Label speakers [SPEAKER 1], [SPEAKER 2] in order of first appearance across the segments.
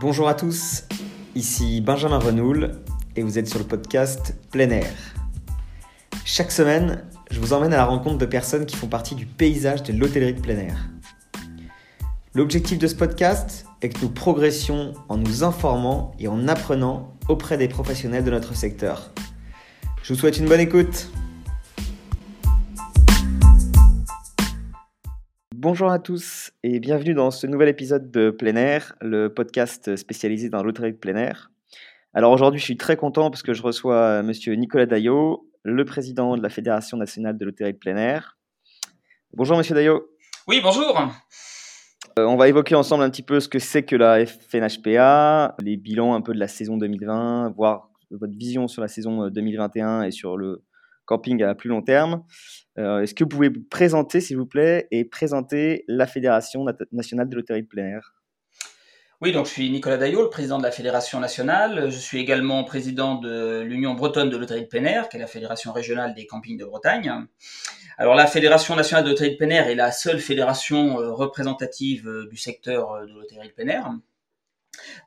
[SPEAKER 1] Bonjour à tous, ici Benjamin Renoul et vous êtes sur le podcast Plein Air. Chaque semaine, je vous emmène à la rencontre de personnes qui font partie du paysage de l'hôtellerie de plein air. L'objectif de ce podcast est que nous progressions en nous informant et en apprenant auprès des professionnels de notre secteur. Je vous souhaite une bonne écoute. Bonjour à tous et bienvenue dans ce nouvel épisode de Plein Air, le podcast spécialisé dans l'hôtellerie de plein air. Alors aujourd'hui, je suis très content parce que je reçois monsieur Nicolas Daillot, le président de la Fédération nationale de l'hôtellerie de plein air. Bonjour monsieur Daillot.
[SPEAKER 2] Oui, bonjour.
[SPEAKER 1] Euh, on va évoquer ensemble un petit peu ce que c'est que la FNHPA, les bilans un peu de la saison 2020, voir votre vision sur la saison 2021 et sur le camping à plus long terme. Euh, est-ce que vous pouvez vous présenter, s'il vous plaît, et présenter la Fédération nationale de l'hôtellerie de plein air?
[SPEAKER 2] Oui, donc je suis Nicolas Daillot, le président de la Fédération nationale. Je suis également président de l'Union bretonne de l'hôtellerie de plein air, qui est la fédération régionale des campings de Bretagne. Alors la Fédération nationale de l'hôtellerie de plein air est la seule fédération euh, représentative euh, du secteur de l'hôtellerie de plein air.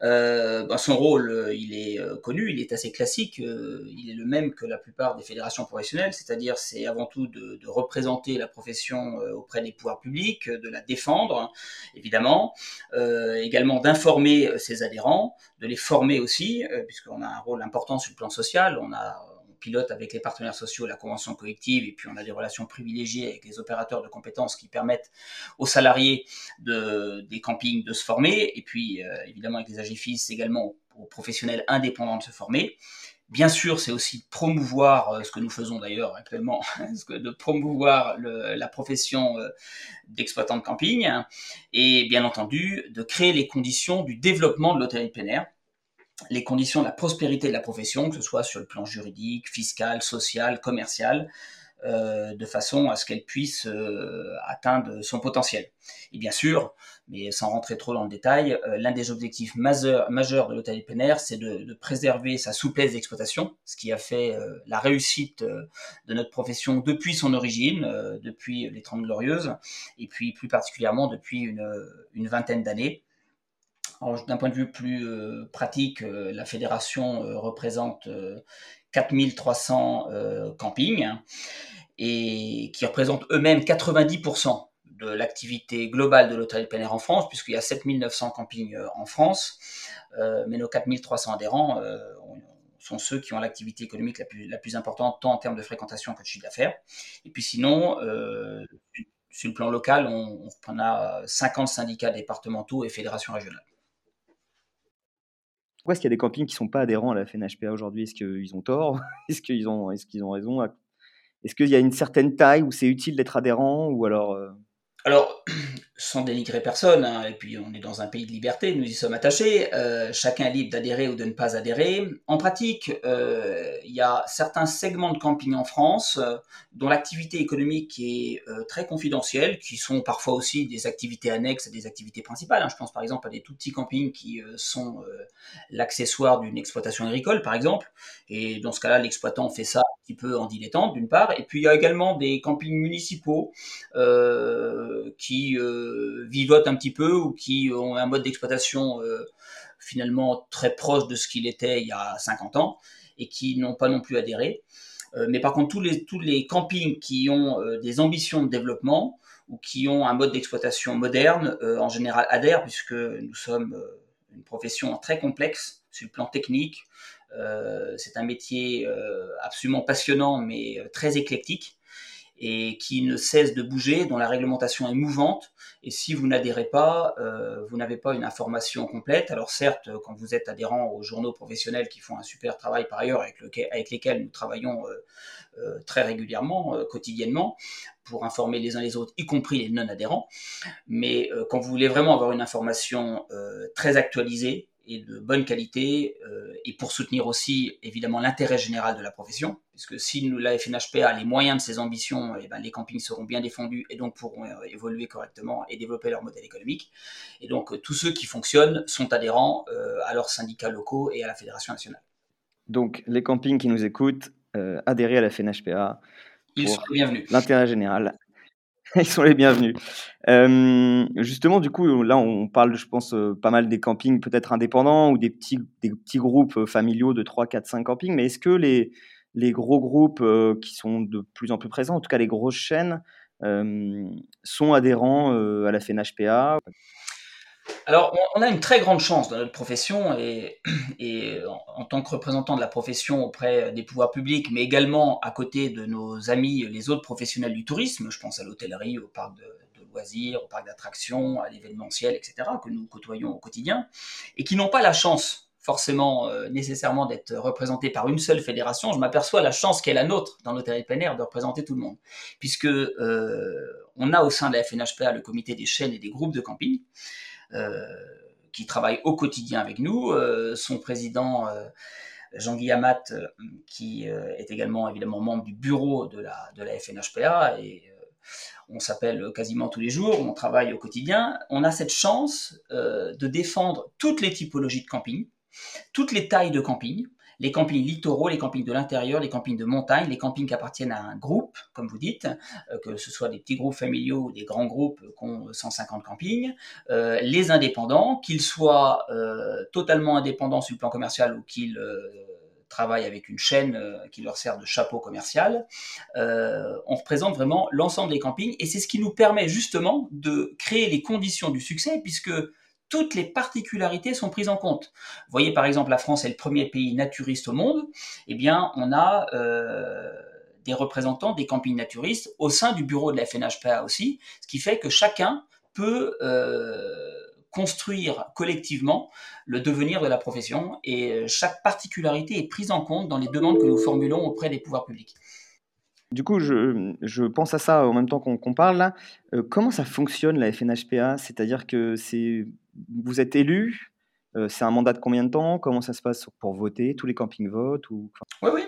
[SPEAKER 2] Euh, bah, son rôle, euh, il est euh, connu, il est assez classique, il est le même que la plupart des fédérations professionnelles, c'est-à-dire c'est avant tout de, représenter la profession auprès des pouvoirs publics, de la défendre, évidemment, également d'informer ses adhérents, de les former aussi, puisqu'on a un rôle important sur le plan social, on a pilote avec les partenaires sociaux la convention collective et puis on a des relations privilégiées avec les opérateurs de compétences qui permettent aux salariés de, des campings de se former et puis euh, évidemment avec les AGFIS également aux, professionnels indépendants de se former. Bien sûr, c'est aussi de promouvoir euh, ce que nous faisons d'ailleurs actuellement, de promouvoir la profession euh, d'exploitant de camping et bien entendu de créer les conditions du développement de l'hôtellerie plein air les conditions de la prospérité de la profession, que ce soit sur le plan juridique, fiscal, social, commercial, euh, de façon à ce qu'elle puisse euh, atteindre son potentiel. Et bien sûr, mais sans rentrer trop dans le détail, euh, l'un des objectifs majeurs, majeurs de l'hôtel plein c'est de, de, préserver sa souplesse d'exploitation, ce qui a fait la réussite de notre profession depuis son origine, depuis les Trente Glorieuses, et puis plus particulièrement depuis une, une vingtaine d'années. D'un point de vue plus euh, pratique, euh, la fédération euh, représente 4300 campings et qui représentent eux-mêmes 90% de l'activité globale de l'hôtel plein air en France, puisqu'il y a 7900 campings en France, mais nos 4300 adhérents sont ceux qui ont l'activité économique la plus, importante, tant en termes de fréquentation que de chiffre d'affaires. Et puis sinon, sur le plan local, on, on a 50 syndicats départementaux et fédérations régionales.
[SPEAKER 1] Pourquoi est-ce qu'il y a des campings qui ne sont pas adhérents à la FNHPA aujourd'hui? Est-ce qu'ils ont tort? Est-ce qu'ils ont, est qu'ils ont raison? Est-ce qu'il y a une certaine taille où c'est utile d'être adhérent ou alors euh
[SPEAKER 2] Alors, sans dénigrer personne, hein, et puis on est dans un pays de liberté, nous y sommes attachés, euh, chacun est libre d'adhérer ou de ne pas adhérer. En pratique, euh, il y a certains segments de camping en France euh, dont l'activité économique est très confidentielle, qui sont parfois aussi des activités annexes à des activités principales. Hein. Je pense par exemple à des tout petits campings qui sont l'accessoire d'une exploitation agricole, par exemple, et dans ce cas-là, l'exploitant fait ça un petit peu en dilettante, d'une part, et puis il y a également des campings municipaux qui euh, vivotent un petit peu ou qui ont un mode d'exploitation euh, finalement très proche de ce qu'il était il y a 50 ans et qui n'ont pas non plus adhéré. Euh, mais par contre, tous les, tous les campings qui ont des ambitions de développement ou qui ont un mode d'exploitation moderne, en général adhèrent, puisque nous sommes une profession très complexe sur le plan technique. c'est un métier absolument passionnant, mais très éclectique et qui ne cesse de bouger, dont la réglementation est mouvante. Et si vous n'adhérez pas, euh, vous n'avez pas une information complète. Alors certes, quand vous êtes adhérent aux journaux professionnels qui font un super travail par ailleurs, avec, lesquels nous travaillons euh, euh, très régulièrement, quotidiennement, pour informer les uns les autres, y compris les non-adhérents. Mais quand vous voulez vraiment avoir une information très actualisée, et de bonne qualité euh, et pour soutenir aussi évidemment l'intérêt général de la profession puisque si la FNHPA a les moyens de ses ambitions et eh ben, les campings seront bien défendus et donc pourront euh, évoluer correctement et développer leur modèle économique et donc euh, tous ceux qui fonctionnent sont adhérents à leurs syndicats locaux et à la fédération nationale.
[SPEAKER 1] Donc les campings qui nous écoutent adhérez à la FNHPA
[SPEAKER 2] ils sont bienvenus
[SPEAKER 1] l'intérêt général Ils sont les bienvenus. Euh, justement, du coup, là, on parle, je pense, euh, pas mal des campings peut-être indépendants ou des petits, des petits groupes familiaux de 3, 4, 5 campings. Mais est-ce que les, les gros groupes qui sont de plus en plus présents, en tout cas les grosses chaînes, sont adhérents à la FNHPA
[SPEAKER 2] alors, on a une très grande chance dans notre profession et, en, tant que représentant de la profession auprès des pouvoirs publics, mais également à côté de nos amis, les autres professionnels du tourisme, je pense à l'hôtellerie, au parc de, loisirs, au parc d'attractions, à l'événementiel, etc., que nous côtoyons au quotidien, et qui n'ont pas la chance forcément euh, nécessairement d'être représentés par une seule fédération, je m'aperçois la chance qu'est la nôtre dans l'hôtellerie plein air de représenter tout le monde, puisque euh, on a au sein de la FNHPA le comité des chaînes et des groupes de camping, qui travaille au quotidien avec nous. Euh, son président Jean-Guy Amat, qui est également évidemment membre du bureau de la, de la FNHPA et on s'appelle quasiment tous les jours, on travaille au quotidien. On a cette chance de défendre toutes les typologies de camping, toutes les tailles de camping, les campings littoraux, les campings de l'intérieur, les campings de montagne, les campings qui appartiennent à un groupe, comme vous dites, euh, que ce soit des petits groupes familiaux ou des grands groupes qui ont 150 campings, euh, les indépendants, qu'ils soient euh, totalement indépendants sur le plan commercial ou qu'ils travaillent avec une chaîne qui leur sert de chapeau commercial. on représente vraiment l'ensemble des campings et c'est ce qui nous permet justement de créer les conditions du succès puisque toutes les particularités sont prises en compte. Vous voyez par exemple la France est le premier pays naturiste au monde, eh bien on a euh, des représentants des campings naturistes au sein du bureau de la FNHPA aussi, ce qui fait que chacun peut euh, construire collectivement le devenir de la profession et euh, chaque particularité est prise en compte dans les demandes que nous formulons auprès des pouvoirs publics.
[SPEAKER 1] Du coup, je, pense à ça en même temps qu'on parle là. comment ça fonctionne la FNHPA C'est-à-dire que c'est vous êtes élu euh, c'est un mandat de combien de temps? Comment ça se passe pour voter? Tous les campings votent ou...
[SPEAKER 2] Oui, oui.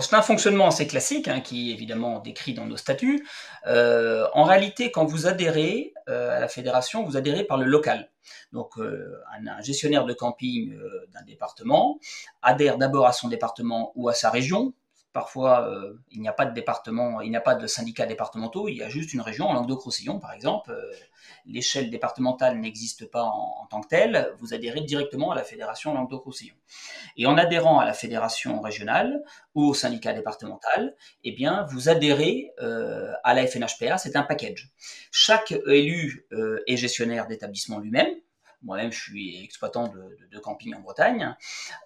[SPEAKER 2] C'est un fonctionnement assez classique, hein, qui est évidemment décrit dans nos statuts. Euh, en réalité, quand vous adhérez euh, à la fédération, vous adhérez par le local. Donc, un, gestionnaire de camping d'un département adhère d'abord à son département ou à sa région. Parfois, il n'y a pas de département, il n'y a pas de syndicats départementaux, il y a juste une région, en Languedoc-Roussillon par exemple l'échelle départementale n'existe pas en, tant que telle, vous adhérez directement à la fédération Languedoc-Roussillon. Et en adhérant à la fédération régionale ou au syndicat départemental, eh bien, vous adhérez euh, à la FNHPA, c'est un package. Chaque élu euh, est gestionnaire d'établissement lui-même, moi-même, je suis exploitant de, camping en Bretagne.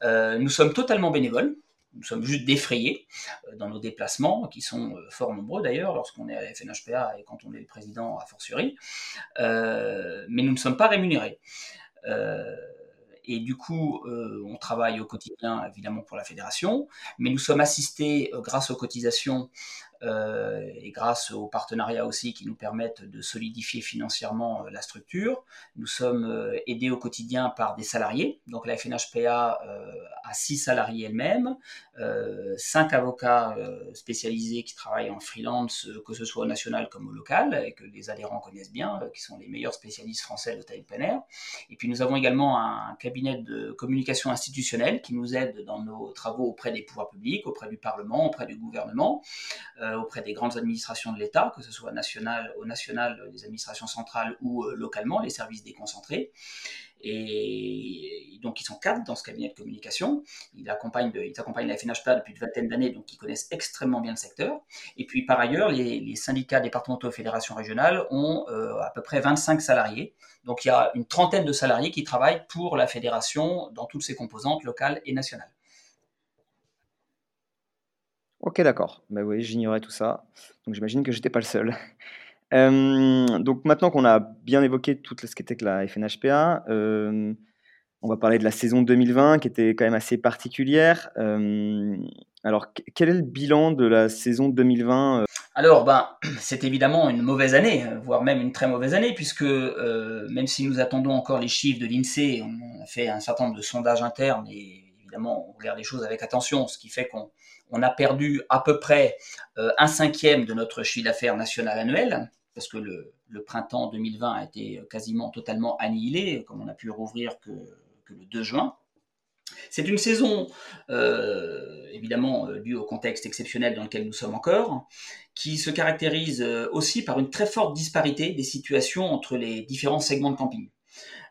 [SPEAKER 2] Euh, nous sommes totalement bénévoles nous sommes juste défrayés euh, dans nos déplacements, qui sont euh, fort nombreux d'ailleurs lorsqu'on est à la FNHPA et quand on est le président à fortiori, euh, mais nous ne sommes pas rémunérés. et du coup, on travaille au quotidien évidemment pour la fédération, mais nous sommes assistés grâce aux cotisations euh, et grâce aux partenariats aussi qui nous permettent de solidifier financièrement euh, la structure. Nous sommes euh, aidés au quotidien par des salariés. Donc la FNHPA a six salariés elle-même, cinq avocats spécialisés qui travaillent en freelance, que ce soit au national comme au local, et que les adhérents connaissent bien, qui sont les meilleurs spécialistes français de taille plein Et puis nous avons également un cabinet de communication institutionnelle qui nous aide dans nos travaux auprès des pouvoirs publics, auprès du Parlement, auprès du gouvernement. Auprès des grandes administrations de l'État, que ce soit national, au national, les administrations centrales ou euh, localement, les services déconcentrés. Et donc, ils sont quatre dans ce cabinet de communication. Ils accompagnent, ils accompagnent la FNHPA depuis une vingtaine d'années, donc ils connaissent extrêmement bien le secteur. Et puis, par ailleurs, les, syndicats départementaux et fédérations régionales ont euh, à peu près 25 salariés. Donc, il y a une trentaine de salariés qui travaillent pour la fédération dans toutes ses composantes locales et nationales.
[SPEAKER 1] Ok, d'accord. Bah oui, j'ignorais tout ça. Donc j'imagine que j'étais pas le seul. Euh, donc maintenant qu'on a bien évoqué tout ce qu'était que la FNHPA, euh, on va parler de la saison 2020 qui était quand même assez particulière. Euh, alors quel est le bilan de la saison 2020
[SPEAKER 2] Alors ben, c'est évidemment une mauvaise année, voire même une très mauvaise année, puisque même si nous attendons encore les chiffres de l'INSEE, on a fait un certain nombre de sondages internes et évidemment on regarde les choses avec attention, ce qui fait qu'on on a perdu à peu près euh, un cinquième de notre chiffre d'affaires national annuel, parce que le, printemps 2020 a été quasiment totalement annihilé, comme on a pu rouvrir que, le 2 juin. C'est une saison, euh, évidemment, due au contexte exceptionnel dans lequel nous sommes encore, qui se caractérise aussi par une très forte disparité des situations entre les différents segments de camping.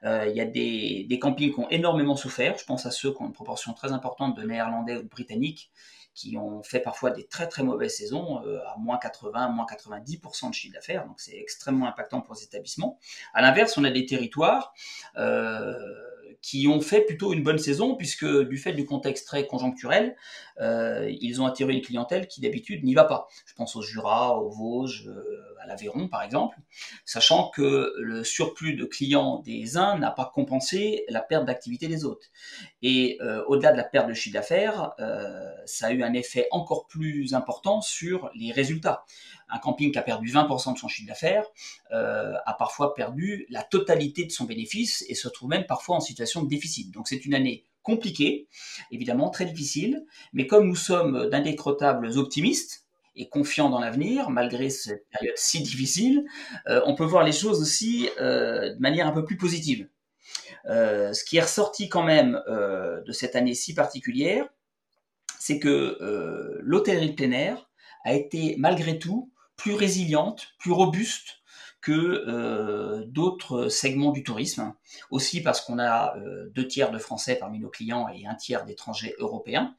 [SPEAKER 2] Il y a des, campings qui ont énormément souffert. Je pense à ceux qui ont une proportion très importante de néerlandais ou de britanniques qui ont fait parfois des très très mauvaises saisons, euh, à moins 80, moins 90% de chiffre d'affaires, donc c'est extrêmement impactant pour les établissements. À l'inverse, on a des territoires euh, qui ont fait plutôt une bonne saison, puisque du fait du contexte très conjoncturel, euh, ils ont attiré une clientèle qui d'habitude n'y va pas. Je pense au Jura, aux Vosges, euh, à l'Aveyron par exemple, sachant que le surplus de clients des uns n'a pas compensé la perte d'activité des autres. Et euh, au-delà de la perte de chiffre d'affaires, ça a eu un effet encore plus important sur les résultats. Un camping qui a perdu 20% de son chiffre d'affaires a parfois perdu la totalité de son bénéfice et se trouve même parfois en situation de déficit. Donc c'est une année compliqué, évidemment très difficile, mais comme nous sommes d'indécrottables optimistes et confiants dans l'avenir, malgré cette période si difficile, euh, on peut voir les choses aussi euh, de manière un peu plus positive. Euh, ce qui est ressorti quand même de cette année si particulière, c'est que l'hôtellerie de plein air a été malgré tout plus résiliente, plus robuste que euh, d'autres segments du tourisme. Aussi parce qu'on a euh, deux tiers de Français parmi nos clients et un tiers d'étrangers européens.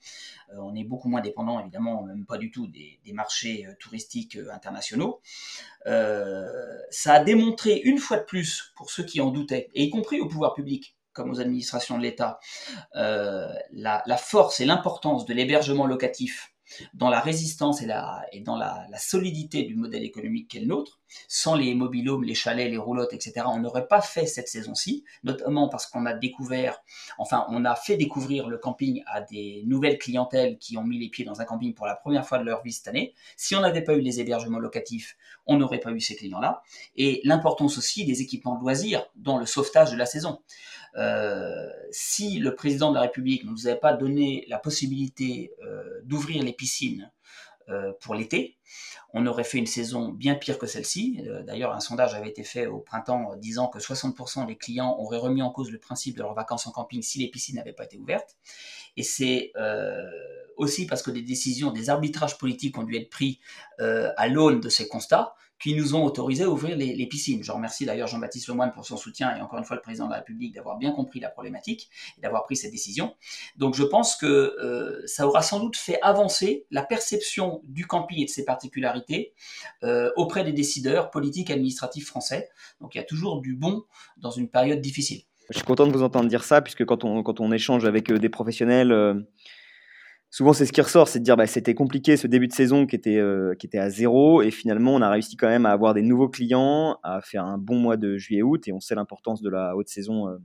[SPEAKER 2] Euh, on est beaucoup moins dépendant, évidemment, même pas du tout, des, marchés touristiques internationaux. ça a démontré une fois de plus, pour ceux qui en doutaient, et y compris au pouvoir public, comme aux administrations de l'État, la, force et l'importance de l'hébergement locatif dans la résistance et, dans la, solidité du modèle économique qu'est le nôtre. Sans les mobilhomes, les chalets, les roulottes, etc., on n'aurait pas fait cette saison-ci, notamment parce qu'on a découvert, enfin, on a fait découvrir le camping à des nouvelles clientèles qui ont mis les pieds dans un camping pour la première fois de leur vie cette année. Si on n'avait pas eu les hébergements locatifs, on n'aurait pas eu ces clients-là. Et l'importance aussi des équipements de loisirs dans le sauvetage de la saison. Euh, si le président de la République ne nous avait pas donné la possibilité euh, d'ouvrir les piscines euh, pour l'été, on aurait fait une saison bien pire que celle-ci. D'ailleurs, un sondage avait été fait au printemps disant que 60% des clients auraient remis en cause le principe de leurs vacances en camping si les piscines n'avaient pas été ouvertes. Et c'est aussi parce que des décisions, des arbitrages politiques ont dû être pris à l'aune de ces constats qui nous ont autorisé à ouvrir les, piscines. Je remercie d'ailleurs Jean-Baptiste Lemoyne pour son soutien et encore une fois le président de la République d'avoir bien compris la problématique et d'avoir pris cette décision. Donc je pense que euh, ça aura sans doute fait avancer la perception du camping et de ses particularités euh, auprès des décideurs politiques et administratifs français. Donc il y a toujours du bon dans une période difficile.
[SPEAKER 1] Je suis content de vous entendre dire ça, puisque quand on, quand on échange avec euh, des professionnels, souvent c'est ce qui ressort, c'est de dire bah, c'était compliqué ce début de saison qui était, euh, qui était à zéro et finalement on a réussi quand même à avoir des nouveaux clients, à faire un bon mois de juillet-août et on sait l'importance de la haute saison euh,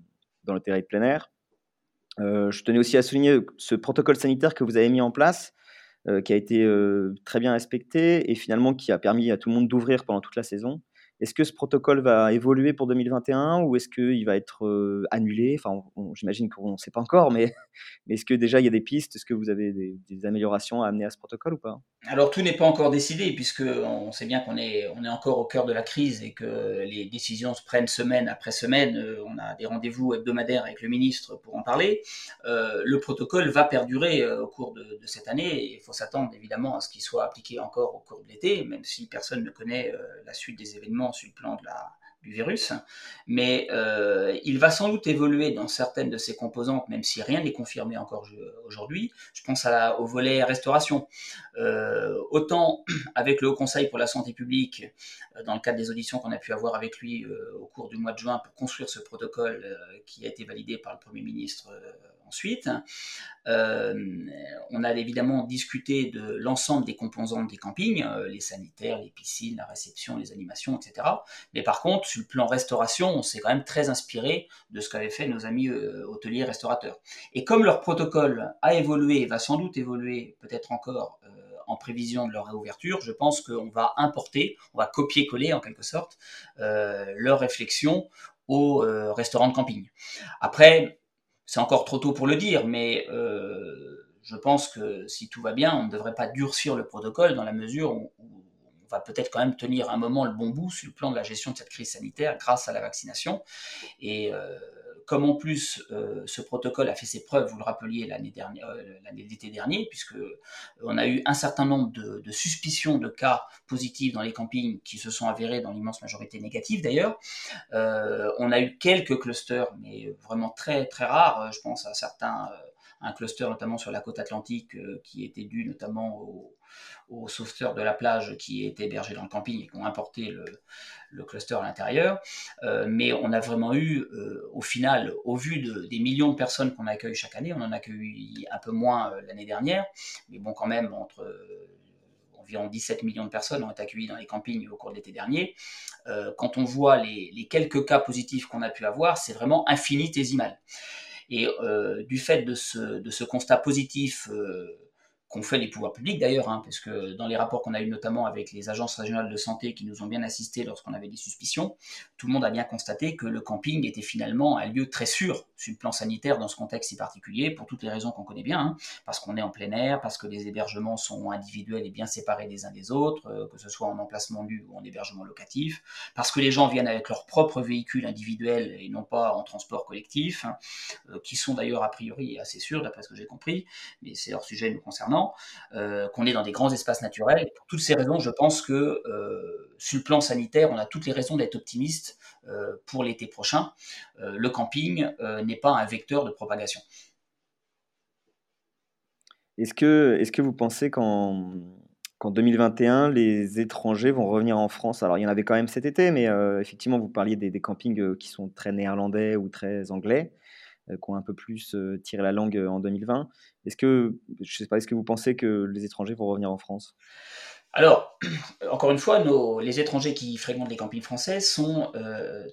[SPEAKER 1] dans le terrain de plein air. Euh, je tenais aussi à souligner ce protocole sanitaire que vous avez mis en place, qui a été très bien respecté et finalement qui a permis à tout le monde d'ouvrir pendant toute la saison. Est-ce que ce protocole va évoluer pour 2021 ou est-ce qu'il va être euh, annulé? Enfin, j'imagine qu'on ne sait pas encore, mais, est-ce que déjà il y a des pistes? Est-ce que vous avez des, améliorations à amener à ce protocole ou pas?
[SPEAKER 2] Alors tout n'est pas encore décidé puisque on sait bien qu'on est, on est encore au cœur de la crise et que les décisions se prennent semaine après semaine. Euh, on a des rendez-vous hebdomadaires avec le ministre pour en parler. Euh, le protocole va perdurer au cours de, cette année et il faut s'attendre évidemment à ce qu'il soit appliqué encore au cours de l'été, même si personne ne connaît la suite des événements sur le plan de la, du virus, mais euh, il va sans doute évoluer dans certaines de ses composantes, même si rien n'est confirmé encore aujourd'hui. Je pense au volet restauration. Euh, autant avec le Haut Conseil pour la santé publique, euh, dans le cadre des auditions qu'on a pu avoir avec lui au cours du mois de juin pour construire ce protocole qui a été validé par le Premier ministre ensuite. Euh, on a évidemment discuté de l'ensemble des composantes des campings, euh, les sanitaires, les piscines, la réception, les animations, etc. Mais par contre, sur le plan restauration, on s'est quand même très inspiré de ce qu'avaient fait nos amis euh, hôteliers restaurateurs. Et comme leur protocole a évolué, va sans doute évoluer peut-être encore en prévision de leur réouverture, je pense qu'on va importer, on va copier-coller en quelque sorte leur réflexion au restaurant de camping. Après, c'est encore trop tôt pour le dire, mais euh, je pense que si tout va bien, on ne devrait pas durcir le protocole dans la mesure où, on va peut-être quand même tenir un moment le bon bout sur le plan de la gestion de cette crise sanitaire grâce à la vaccination. Et comme en plus euh, ce protocole a fait ses preuves, vous le rappeliez l'année dernière, euh, l'année d'été dernier, puisque euh, on a eu un certain nombre de, suspicions de cas positifs dans les campings qui se sont avérés dans l'immense majorité négatifs d'ailleurs. on a eu quelques clusters, mais vraiment très très rares. Je pense à certains, un cluster notamment sur la côte atlantique qui était dû notamment au aux sauveteurs de la plage qui étaient hébergés dans le camping et qui ont importé le, cluster à l'intérieur. Euh, mais on a vraiment eu, euh, au final, au vu des millions de personnes qu'on accueille chaque année, on en accueille un peu moins euh, l'année dernière, mais bon, quand même, entre environ 17 millions de personnes ont été accueillies dans les campings au cours de l'été dernier. quand on voit les, quelques cas positifs qu'on a pu avoir, c'est vraiment infinitésimal. Et du fait de ce constat positif qu'ont fait les pouvoirs publics d'ailleurs, hein, parce que dans les rapports qu'on a eu notamment avec les agences régionales de santé qui nous ont bien assisté lorsqu'on avait des suspicions, tout le monde a bien constaté que le camping était finalement un lieu très sûr sur le plan sanitaire dans ce contexte si particulier, pour toutes les raisons qu'on connaît bien, hein, parce qu'on est en plein air, parce que les hébergements sont individuels et bien séparés les uns des autres, euh, que ce soit en emplacement nu ou en hébergement locatif, parce que les gens viennent avec leur propre véhicule individuel et non pas en transport collectif, hein, euh, qui sont d'ailleurs a priori assez sûrs d'après ce que j'ai compris, mais c'est hors sujet nous concernant. Euh, qu'on est dans des grands espaces naturels. pour toutes ces raisons, je pense que euh, sur le plan sanitaire, on a toutes les raisons d'être optimiste euh, pour l'été prochain. le camping n'est pas un vecteur de propagation.
[SPEAKER 1] Est-ce que, est que vous pensez qu'en 2021, les étrangers vont revenir en France? Alors, il y en avait quand même cet été, mais effectivement, vous parliez des, des, campings qui sont très néerlandais ou très anglais. Euh, qui ont un peu plus euh, tiré la langue euh, en 2020. Est-ce que, je sais pas, est-ce que vous pensez que les étrangers vont revenir en France?
[SPEAKER 2] Alors, encore une fois, les étrangers qui fréquentent les campings français sont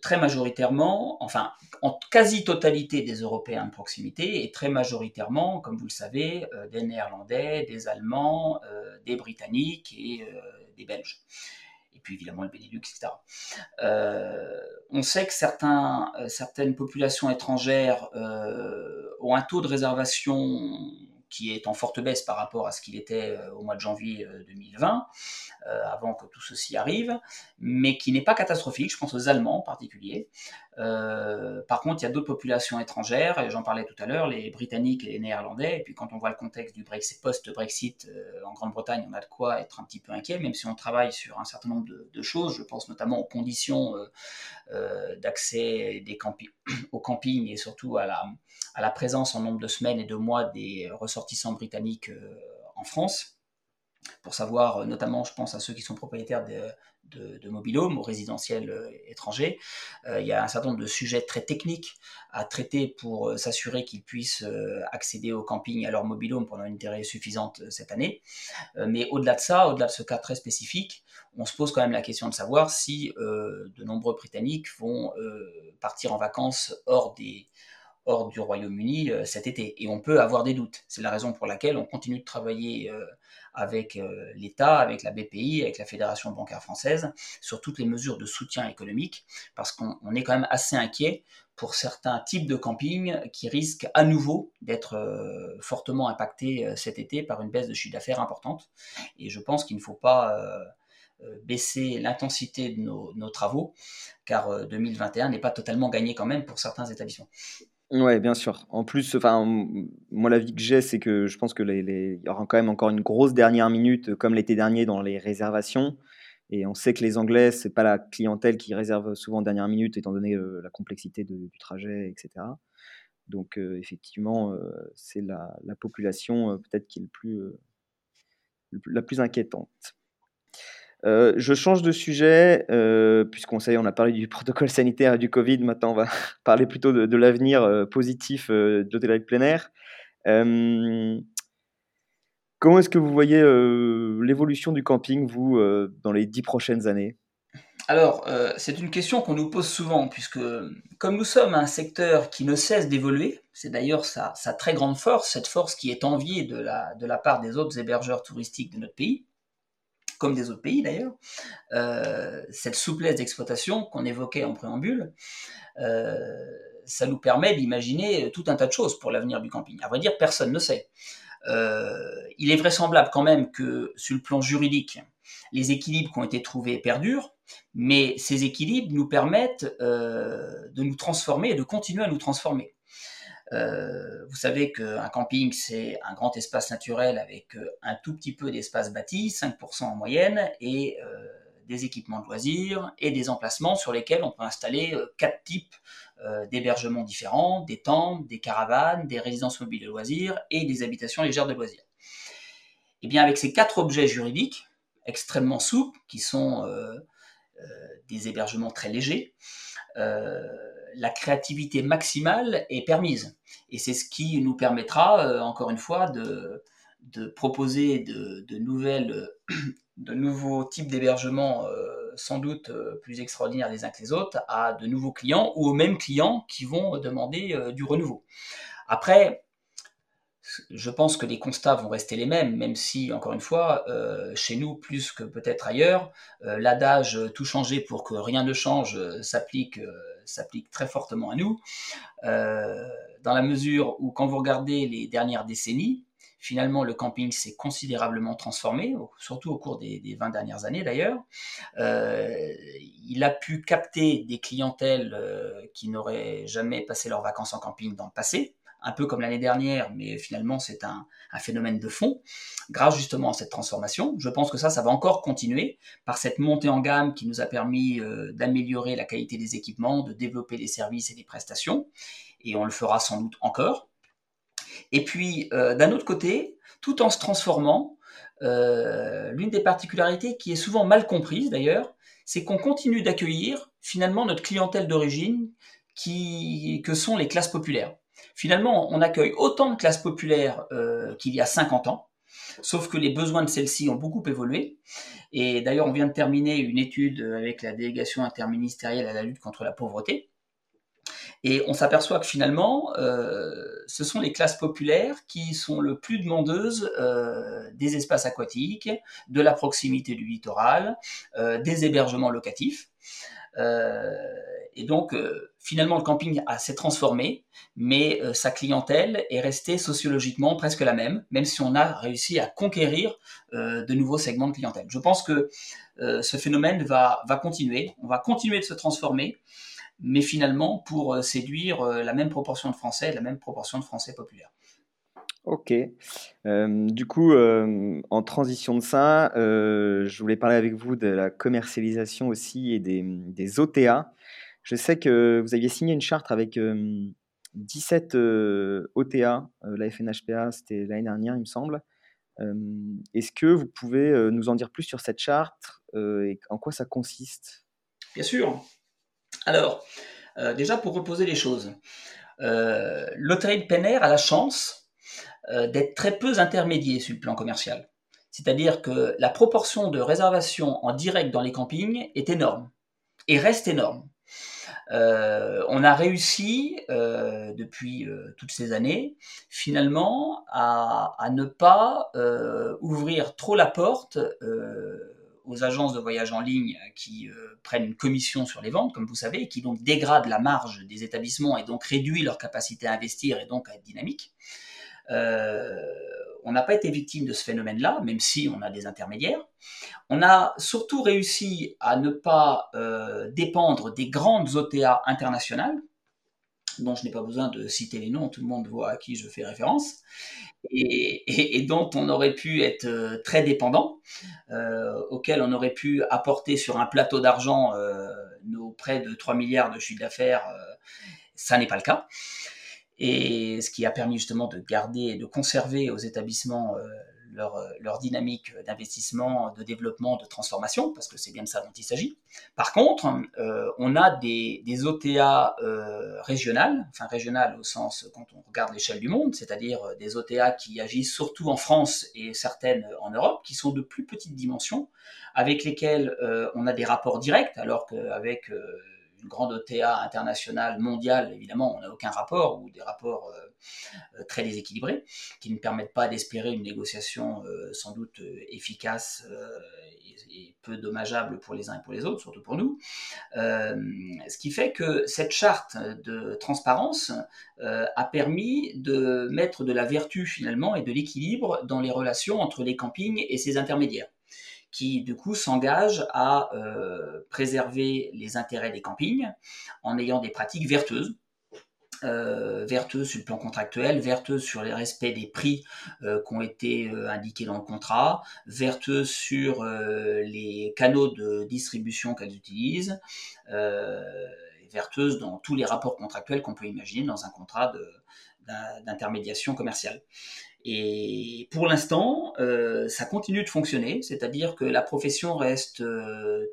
[SPEAKER 2] très majoritairement, enfin, en quasi-totalité des Européens de proximité et très majoritairement, comme vous le savez, des Néerlandais, des Allemands, des Britanniques et des Belges et puis évidemment le Benelux, etc. Euh, on sait que euh, certaines populations étrangères euh, ont un taux de réservation qui est en forte baisse par rapport à ce qu'il était au mois de janvier 2020, euh, euh, avant que tout ceci arrive, mais qui n'est pas catastrophique, je pense aux Allemands en particulier. Par contre, il y a d'autres populations étrangères, j'en parlais tout à l'heure, les Britanniques et les Néerlandais, et puis quand on voit le contexte du Brexit, post-Brexit en Grande-Bretagne, on a de quoi être un petit peu inquiet, même si on travaille sur un certain nombre de, choses, je pense notamment aux conditions d'accès des au camping et surtout à la, à la présence en nombre de semaines et de mois des ressortissants britanniques euh, en France. Pour savoir, euh, notamment, je pense à ceux qui sont propriétaires de, de, de mobilhomes, aux résidentiels euh, étrangers. il y a un certain nombre de sujets très techniques à traiter pour s'assurer qu'ils puissent accéder au camping à leur mobilhome pendant une durée suffisante cette année. mais au-delà de ça, au-delà de ce cas très spécifique, on se pose quand même la question de savoir si de nombreux Britanniques vont partir en vacances hors des hors du Royaume-Uni euh, cet été. Et on peut avoir des doutes. C'est la raison pour laquelle on continue de travailler euh, avec euh, l'État, avec la BPI, avec la Fédération bancaire française, sur toutes les mesures de soutien économique, parce qu'on est quand même assez inquiet pour certains types de camping qui risquent à nouveau d'être fortement impactés cet été par une baisse de chiffre d'affaires importante. Et je pense qu'il ne faut pas baisser l'intensité de nos, travaux, car 2021 n'est pas totalement gagné quand même pour certains établissements.
[SPEAKER 1] Ouais, bien sûr. En plus, enfin, moi, l'avis que j'ai, c'est que je pense que les, y aura quand même encore une grosse dernière minute, comme l'été dernier dans les réservations. Et on sait que les Anglais, c'est pas la clientèle qui réserve souvent en dernière minute, étant donné euh, la complexité du trajet, etc. Donc, euh, effectivement, euh, c'est la, la population peut-être qui est le plus, la plus inquiétante. Euh, je change de sujet, euh, puisqu'on a parlé du protocole sanitaire et du Covid. Maintenant, on va parler plutôt de, l'avenir euh, positif de l'hôtellerie de comment est-ce que vous voyez l'évolution du camping, vous, dans les dix prochaines années?
[SPEAKER 2] Alors, c'est une question qu'on nous pose souvent, puisque comme nous sommes un secteur qui ne cesse d'évoluer, c'est d'ailleurs sa, très grande force, cette force qui est enviée de la part des autres hébergeurs touristiques de notre pays, comme des autres pays d'ailleurs, euh, cette souplesse d'exploitation qu'on évoquait en préambule, euh, ça nous permet d'imaginer tout un tas de choses pour l'avenir du camping. À vrai dire, personne ne sait. Euh, il est vraisemblable quand même que sur le plan juridique, les équilibres qui ont été trouvés perdurent, mais ces équilibres nous permettent de nous transformer et de continuer à nous transformer. Euh, vous savez qu'un camping, c'est un grand espace naturel avec euh, un tout petit peu d'espace bâti, 5% en moyenne, et euh, des équipements de loisirs et des emplacements sur lesquels on peut installer quatre types d'hébergements différents, des tentes, des caravanes, des résidences mobiles de loisirs et des habitations légères de loisirs. Et eh bien avec ces quatre objets juridiques extrêmement souples, qui sont des hébergements très légers, la créativité maximale est permise. Et c'est ce qui nous permettra, euh, encore une fois, de, proposer de, nouvelles, de nouveaux types d'hébergements euh, sans doute euh, plus extraordinaires les uns que les autres à de nouveaux clients ou aux mêmes clients qui vont demander du renouveau. Après, je pense que les constats vont rester les mêmes, même si, encore une fois, euh, chez nous, plus que peut-être ailleurs, euh, l'adage tout changer pour que rien ne change euh, s'applique, s'applique très fortement à nous, dans la mesure où, quand vous regardez les dernières décennies, finalement, le camping s'est considérablement transformé, surtout au cours des, des 20 dernières années d'ailleurs. il a pu capter des clientèles qui n'auraient jamais passé leurs vacances en camping dans le passé, un peu comme l'année dernière, mais finalement c'est un, phénomène de fond, grâce justement à cette transformation. Je pense que ça, ça va encore continuer par cette montée en gamme qui nous a permis euh, d'améliorer la qualité des équipements, de développer les services et les prestations, et on le fera sans doute encore. Et puis, euh, d'un autre côté, tout en se transformant, euh, l'une des particularités qui est souvent mal comprise d'ailleurs, c'est qu'on continue d'accueillir finalement notre clientèle d'origine qui, que sont les classes populaires. Finalement, on accueille autant de classes populaires euh, qu'il y a 50 ans, sauf que les besoins de celles-ci ont beaucoup évolué. Et d'ailleurs, on vient de terminer une étude avec la délégation interministérielle à la lutte contre la pauvreté. Et on s'aperçoit que finalement, euh, ce sont les classes populaires qui sont le plus demandeuses euh, des espaces aquatiques, de la proximité du littoral, des hébergements locatifs. Et donc, finalement, le camping s'est transformé, mais euh, sa clientèle est restée sociologiquement presque la même, même si on a réussi à conquérir euh, de nouveaux segments de clientèle. Je pense que euh, ce phénomène va, va continuer, on va continuer de se transformer, mais finalement pour séduire la même proportion de Français, la même proportion de Français populaires.
[SPEAKER 1] Ok. du coup, en transition de ça, je voulais parler avec vous de la commercialisation aussi et des, des OTA. Je sais que vous aviez signé une charte avec 17 OTA, la FNHPA, c'était l'année dernière, il me semble. Est-ce que vous pouvez nous en dire plus sur cette charte et en quoi ça consiste?
[SPEAKER 2] Bien sûr. Alors, déjà pour reposer les choses, l'hôtellerie de plein a la chance d'être très peu intermédiaire sur le plan commercial. C'est-à-dire que la proportion de réservations en direct dans les campings est énorme et reste énorme. Euh, on a réussi euh, depuis euh, toutes ces années finalement à, ne pas ouvrir trop la porte aux agences de voyage en ligne qui prennent une commission sur les ventes, comme vous savez, et qui donc dégradent la marge des établissements et donc réduit leur capacité à investir et donc à être dynamique on n'a pas été victime de ce phénomène-là, même si on a des intermédiaires. On a surtout réussi à ne pas euh, dépendre des grandes OTA internationales, dont je n'ai pas besoin de citer les noms, tout le monde voit à qui je fais référence, et, dont on aurait pu être euh, très dépendant, euh, on aurait pu apporter sur un plateau d'argent nos près de 3 milliards de chiffre d'affaires. ça n'est pas le cas et ce qui a permis justement de garder et de conserver aux établissements euh, leur, euh, leur, dynamique d'investissement, de développement, de transformation, parce que c'est bien de ça dont il s'agit. Par contre, euh, on a des, des OTA régionales, enfin régionales au sens quand on regarde l'échelle du monde, c'est-à-dire des OTA qui agissent surtout en France et certaines en Europe, qui sont de plus petite dimension, avec lesquelles on a des rapports directs, alors qu'avec une grande OTA internationale, mondiale, évidemment, on n'a aucun rapport ou des rapports euh, euh, très déséquilibrés qui ne permettent pas d'espérer une négociation euh, sans doute efficace et, peu dommageable pour les uns et pour les autres, surtout pour nous. ce qui fait que cette charte de transparence a permis de mettre de la vertu finalement et de l'équilibre dans les relations entre les campings et ses intermédiaires qui du coup s'engage à préserver les intérêts des campings en ayant des pratiques vertueuses euh, vertueuse sur le plan contractuel, vertueuse sur les respects des prix euh, qui ont été euh, indiqués dans le contrat, vertueuse sur les canaux de distribution qu'elles utilisent, vertueuse dans tous les rapports contractuels qu'on peut imaginer dans un contrat d'intermédiation commerciale. Et pour l'instant, ça continue de fonctionner, c'est-à-dire que la profession reste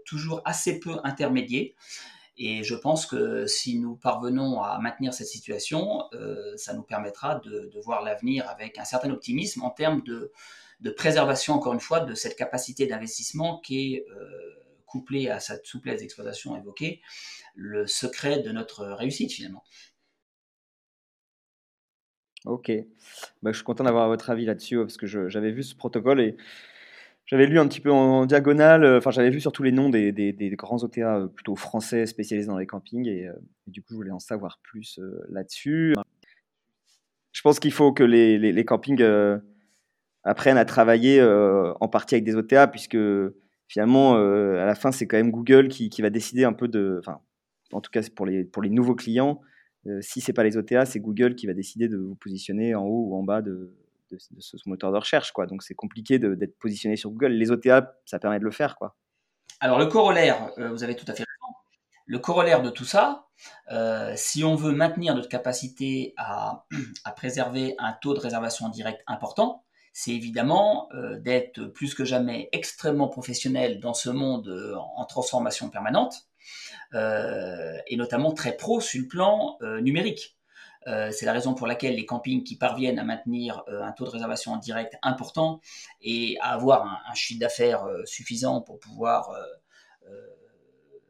[SPEAKER 2] toujours assez peu intermédiaire. Et je pense que si nous parvenons à maintenir cette situation, euh, ça nous permettra de, voir l'avenir avec un certain optimisme en termes de, préservation, encore une fois, de cette capacité d'investissement qui est, euh, couplée à cette souplesse d'exploitation évoquée, le secret de notre réussite finalement.
[SPEAKER 1] Ok, bah, je suis content d'avoir votre avis là-dessus parce que j'avais vu ce protocole et j'avais lu un petit peu en, diagonale, euh, enfin j'avais vu surtout les noms des, grands OTA euh, plutôt français spécialisés dans les campings et, euh, du coup je voulais en savoir plus là-dessus. Je pense qu'il faut que les, campings apprennent à travailler en partie avec des OTA puisque finalement à la fin c'est quand même Google qui, qui, va décider un peu de, enfin en tout cas pour les, pour les nouveaux clients, si c'est pas les OTA c'est Google qui va décider de vous positionner en haut ou en bas de, ce moteur de recherche. Quoi. Donc c'est compliqué d'être positionné sur Google. Les OTA, ça permet de le faire. Quoi.
[SPEAKER 2] Alors le corollaire, euh, vous avez tout à fait raison. Le corollaire de tout ça, euh, si on veut maintenir notre capacité à, préserver un taux de réservation directe important, c'est évidemment euh, d'être plus que jamais extrêmement professionnel dans ce monde en transformation permanente, et notamment très pro sur le plan numérique. Euh, c'est la raison pour laquelle les campings qui parviennent à maintenir euh, un taux de réservation en direct important et à avoir un, chiffre d'affaires euh, suffisant pour pouvoir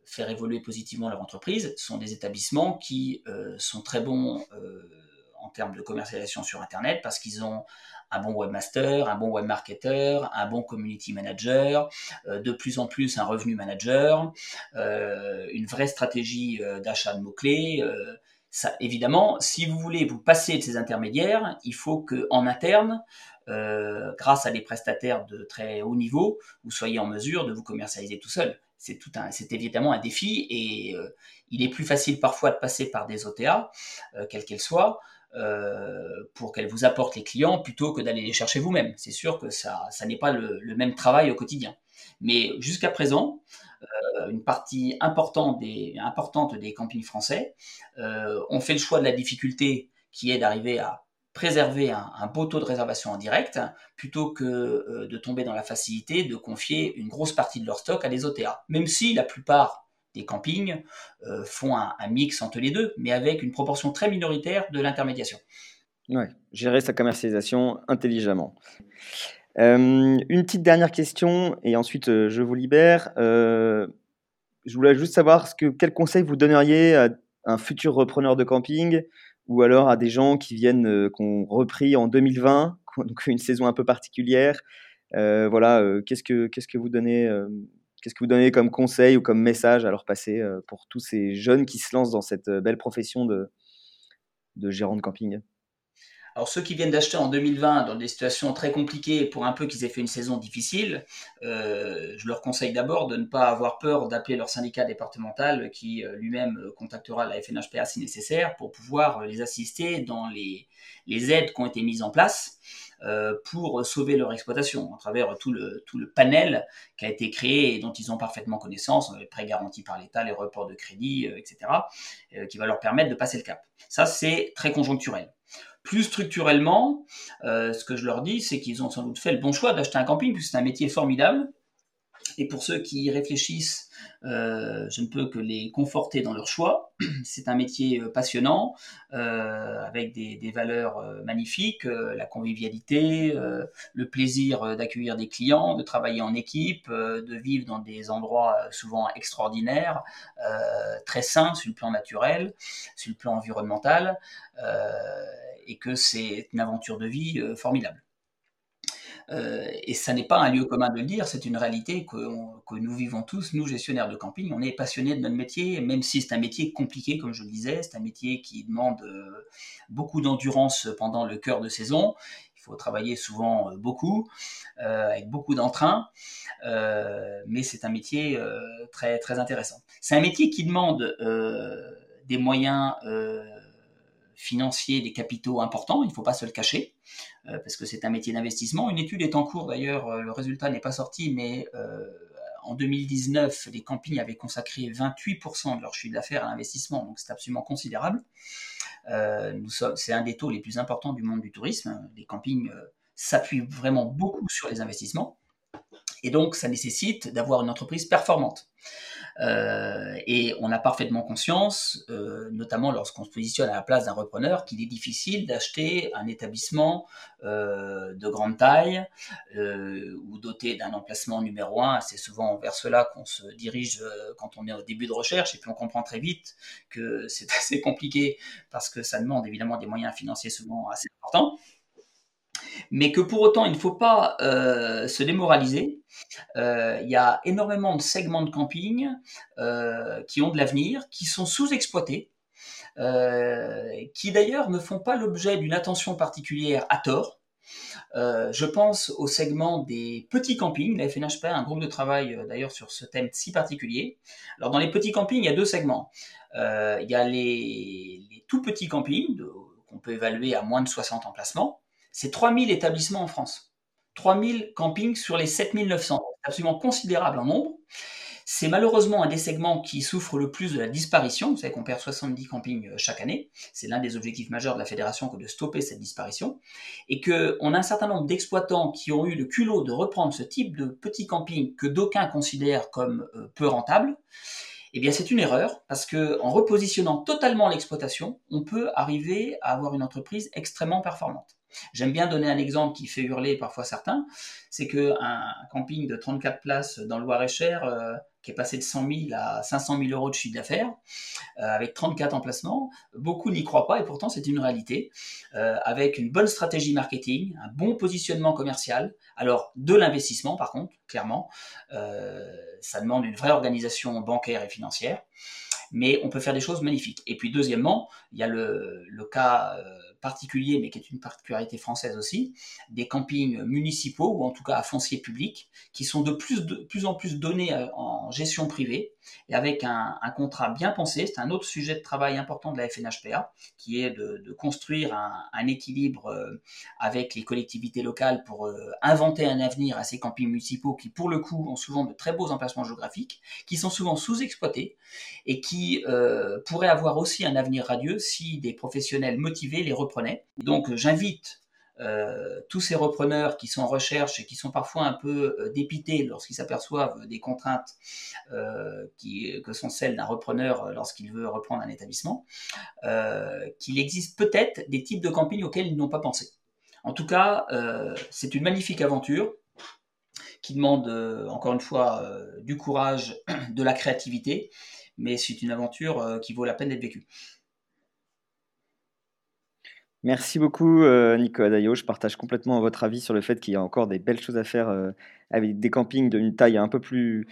[SPEAKER 2] faire évoluer positivement leur entreprise sont des établissements qui sont très bons en termes de commercialisation sur Internet parce qu'ils ont un bon webmaster, un bon webmarketer, un bon community manager, de plus en plus un revenu manager, une vraie stratégie d'achat de mots-clés évidemment, si vous voulez vous passer de ces intermédiaires, il faut que en interne, euh, grâce à des prestataires de très haut niveau, vous soyez en mesure de vous commercialiser tout seul. C'est tout un, c'est évidemment un défi et euh, il est plus facile parfois de passer par des OTA, euh, quelles qu'elles soient, pour qu'elles vous apportent les clients plutôt que d'aller les chercher vous-même. C'est sûr que ça, n'est pas le, même travail au quotidien. Mais jusqu'à présent, euh, une partie importante des, campings français euh, ont fait le choix de la difficulté qui est d'arriver à préserver un, beau taux de réservation en direct plutôt que euh, de tomber dans la facilité de confier une grosse partie de leur stock à des OTA. Même si la plupart des campings font un, mix entre les deux, mais avec une proportion très minoritaire de l'intermédiation.
[SPEAKER 1] Gérer sa commercialisation intelligemment. Euh, une petite dernière question et ensuite euh, je vous libère. Euh, je voulais juste savoir ce que, quel conseil vous donneriez à un futur repreneur de camping ou alors à des gens qui viennent, qui ont repris en 2020, donc une saison un peu particulière. voilà, qu'est-ce que qu'est-ce que vous donnez Qu'est-ce que vous donnez comme conseil ou comme message à leur passer pour tous ces jeunes qui se lancent dans cette belle profession de, gérant de camping?
[SPEAKER 2] Alors ceux qui viennent d'acheter en 2020 dans des situations très compliquées pour un peu qu'ils aient fait une saison difficile, euh, je leur conseille d'abord de ne pas avoir peur d'appeler leur syndicat départemental qui euh, lui-même euh, contactera la FNHPA si nécessaire pour pouvoir les assister dans les, aides qui ont été mises en place pour sauver leur exploitation à travers tout le, tout le panel qui a été créé et dont ils ont parfaitement connaissance, les prêts garantis par l'État, les reports de crédit, etc., qui va leur permettre de passer le cap. Ça, c'est très conjoncturel. Plus structurellement, euh, ce que je leur dis, c'est qu'ils ont sans doute fait le bon choix d'acheter un camping, puisque c'est un métier formidable. Et pour ceux qui y réfléchissent, euh, je ne peux que les conforter dans leur choix. C'est un métier euh, passionnant, euh, avec des, valeurs magnifiques, la convivialité, le plaisir d'accueillir des clients, de travailler en équipe, de vivre dans des endroits souvent extraordinaires, très sains sur le plan naturel, sur le plan environnemental, et que c'est une aventure de vie formidable. Et ça n'est pas un lieu commun de le dire, c'est une réalité que, nous vivons tous, nous gestionnaires de camping. On est passionnés de notre métier, même si c'est un métier compliqué, comme je le disais, c'est un métier qui demande beaucoup d'endurance pendant le cœur de saison. Il faut travailler souvent beaucoup, avec beaucoup d'entrain, mais c'est un métier très, très intéressant. C'est un métier qui demande des moyens financiers, des capitaux importants, il ne faut pas se le cacher, euh, parce que c'est un métier d'investissement. Une étude est en cours d'ailleurs, euh, le résultat n'est pas sorti, mais euh, en 2019, les campings avaient consacré 28% de leur chiffre d'affaires à l'investissement, donc c'est absolument considérable. c'est un des taux les plus importants du monde du tourisme. Les campings s'appuient vraiment beaucoup sur les investissements. Et donc, ça nécessite d'avoir une entreprise performante. Euh, et on a parfaitement conscience, euh, notamment lorsqu'on se positionne à la place d'un repreneur, qu'il est difficile d'acheter un établissement euh, de grande taille ou doté d'un emplacement numéro un. C'est souvent vers cela qu'on se dirige quand on est au début de recherche, et puis on comprend très vite que c'est assez compliqué parce que ça demande évidemment des moyens financiers souvent assez importants mais que pour autant, il ne faut pas euh, se démoraliser. Euh, il y a énormément de segments de camping euh, qui ont de l'avenir, qui sont sous-exploités, qui d'ailleurs ne font pas l'objet d'une attention particulière à tort. je pense au segment des petits campings. La FNHP a un groupe de travail d'ailleurs sur ce thème si particulier. Alors dans les petits campings, il y a deux segments. il y a les, les tout petits campings qu'on peut évaluer à moins de 60 emplacements c'est 3000 établissements en France. 3000 campings sur les 7900. C'est absolument considérable en nombre. C'est malheureusement un des segments qui souffre le plus de la disparition. Vous savez qu'on perd 70 campings euh, chaque année. C'est l'un des objectifs majeurs de la fédération que de stopper cette disparition. Et qu'on a un certain nombre d'exploitants qui ont eu le culot de reprendre ce type de petits campings que d'aucuns considèrent comme euh, peu rentables. Eh bien, c'est une erreur parce que en repositionnant totalement l'exploitation, on peut arriver à avoir une entreprise extrêmement performante. J'aime bien donner un exemple qui fait hurler parfois certains, c'est qu'un camping de 34 places dans le Loir-et-Cher, euh, qui est passé de 100 000 à 500 000 euros de chiffre d'affaires, euh, avec 34 emplacements, beaucoup n'y croient pas et pourtant c'est une réalité, euh, avec une bonne stratégie marketing, un bon positionnement commercial, alors de l'investissement par contre, clairement, ça demande une vraie organisation bancaire et financière, mais on peut faire des choses magnifiques. Et puis deuxièmement, il y a le cas particulier, mais qui est une particularité française aussi, des campings municipaux ou en tout cas à foncier public, qui sont de plus, en plus donnés euh, en gestion privée et avec un, contrat bien pensé. C'est un autre sujet de travail important de la FNHPA, qui est de, construire un, équilibre euh, avec les collectivités locales pour euh, inventer un avenir à ces campings municipaux qui, pour le coup, ont souvent de très beaux emplacements géographiques, qui sont souvent sous-exploités et qui pourraient avoir aussi un avenir radieux si des professionnels motivés les reprenait. Donc j'invite euh, tous ces repreneurs qui sont en recherche et qui sont parfois un peu euh, dépités lorsqu'ils s'aperçoivent des contraintes euh, que sont celles d'un repreneur lorsqu'il veut reprendre un établissement, qu'il existe peut-être des types de camping auxquels ils n'ont pas pensé. En tout cas, c'est une magnifique aventure qui demande encore une fois du courage, de la créativité, mais c'est une aventure qui vaut la peine d'être vécue.
[SPEAKER 1] Merci beaucoup, euh, Nicolas Dayo. Je partage complètement votre avis sur le fait qu'il y a encore des belles choses à faire euh, avec des campings d'une taille un peu, plus,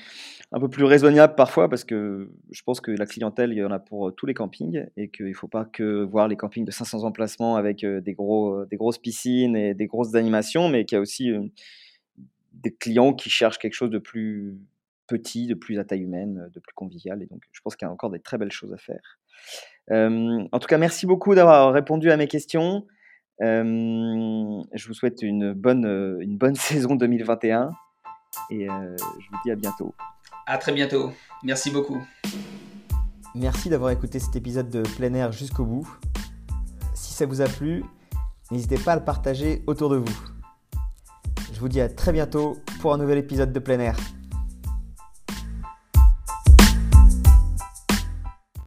[SPEAKER 1] raisonnable parfois, parce que je pense que la clientèle, il y en a pour euh, tous les campings et qu'il ne faut pas que voir les campings de 500 emplacements avec des, gros, des grosses piscines et des grosses animations, mais qu'il y a aussi des clients qui cherchent quelque chose de plus petit, de plus à taille humaine, de plus convivial. Et donc, je pense qu'il y a encore des très belles choses à faire. Euh, en tout cas, merci beaucoup d'avoir répondu à mes questions. Euh, je vous souhaite une bonne, une bonne saison 2021 et euh, je vous dis à bientôt.
[SPEAKER 2] À très bientôt. Merci beaucoup.
[SPEAKER 1] Merci d'avoir écouté cet épisode de plein air jusqu'au bout. Si ça vous a plu, n'hésitez pas à le partager autour de vous. Je vous dis à très bientôt pour un nouvel épisode de plein air.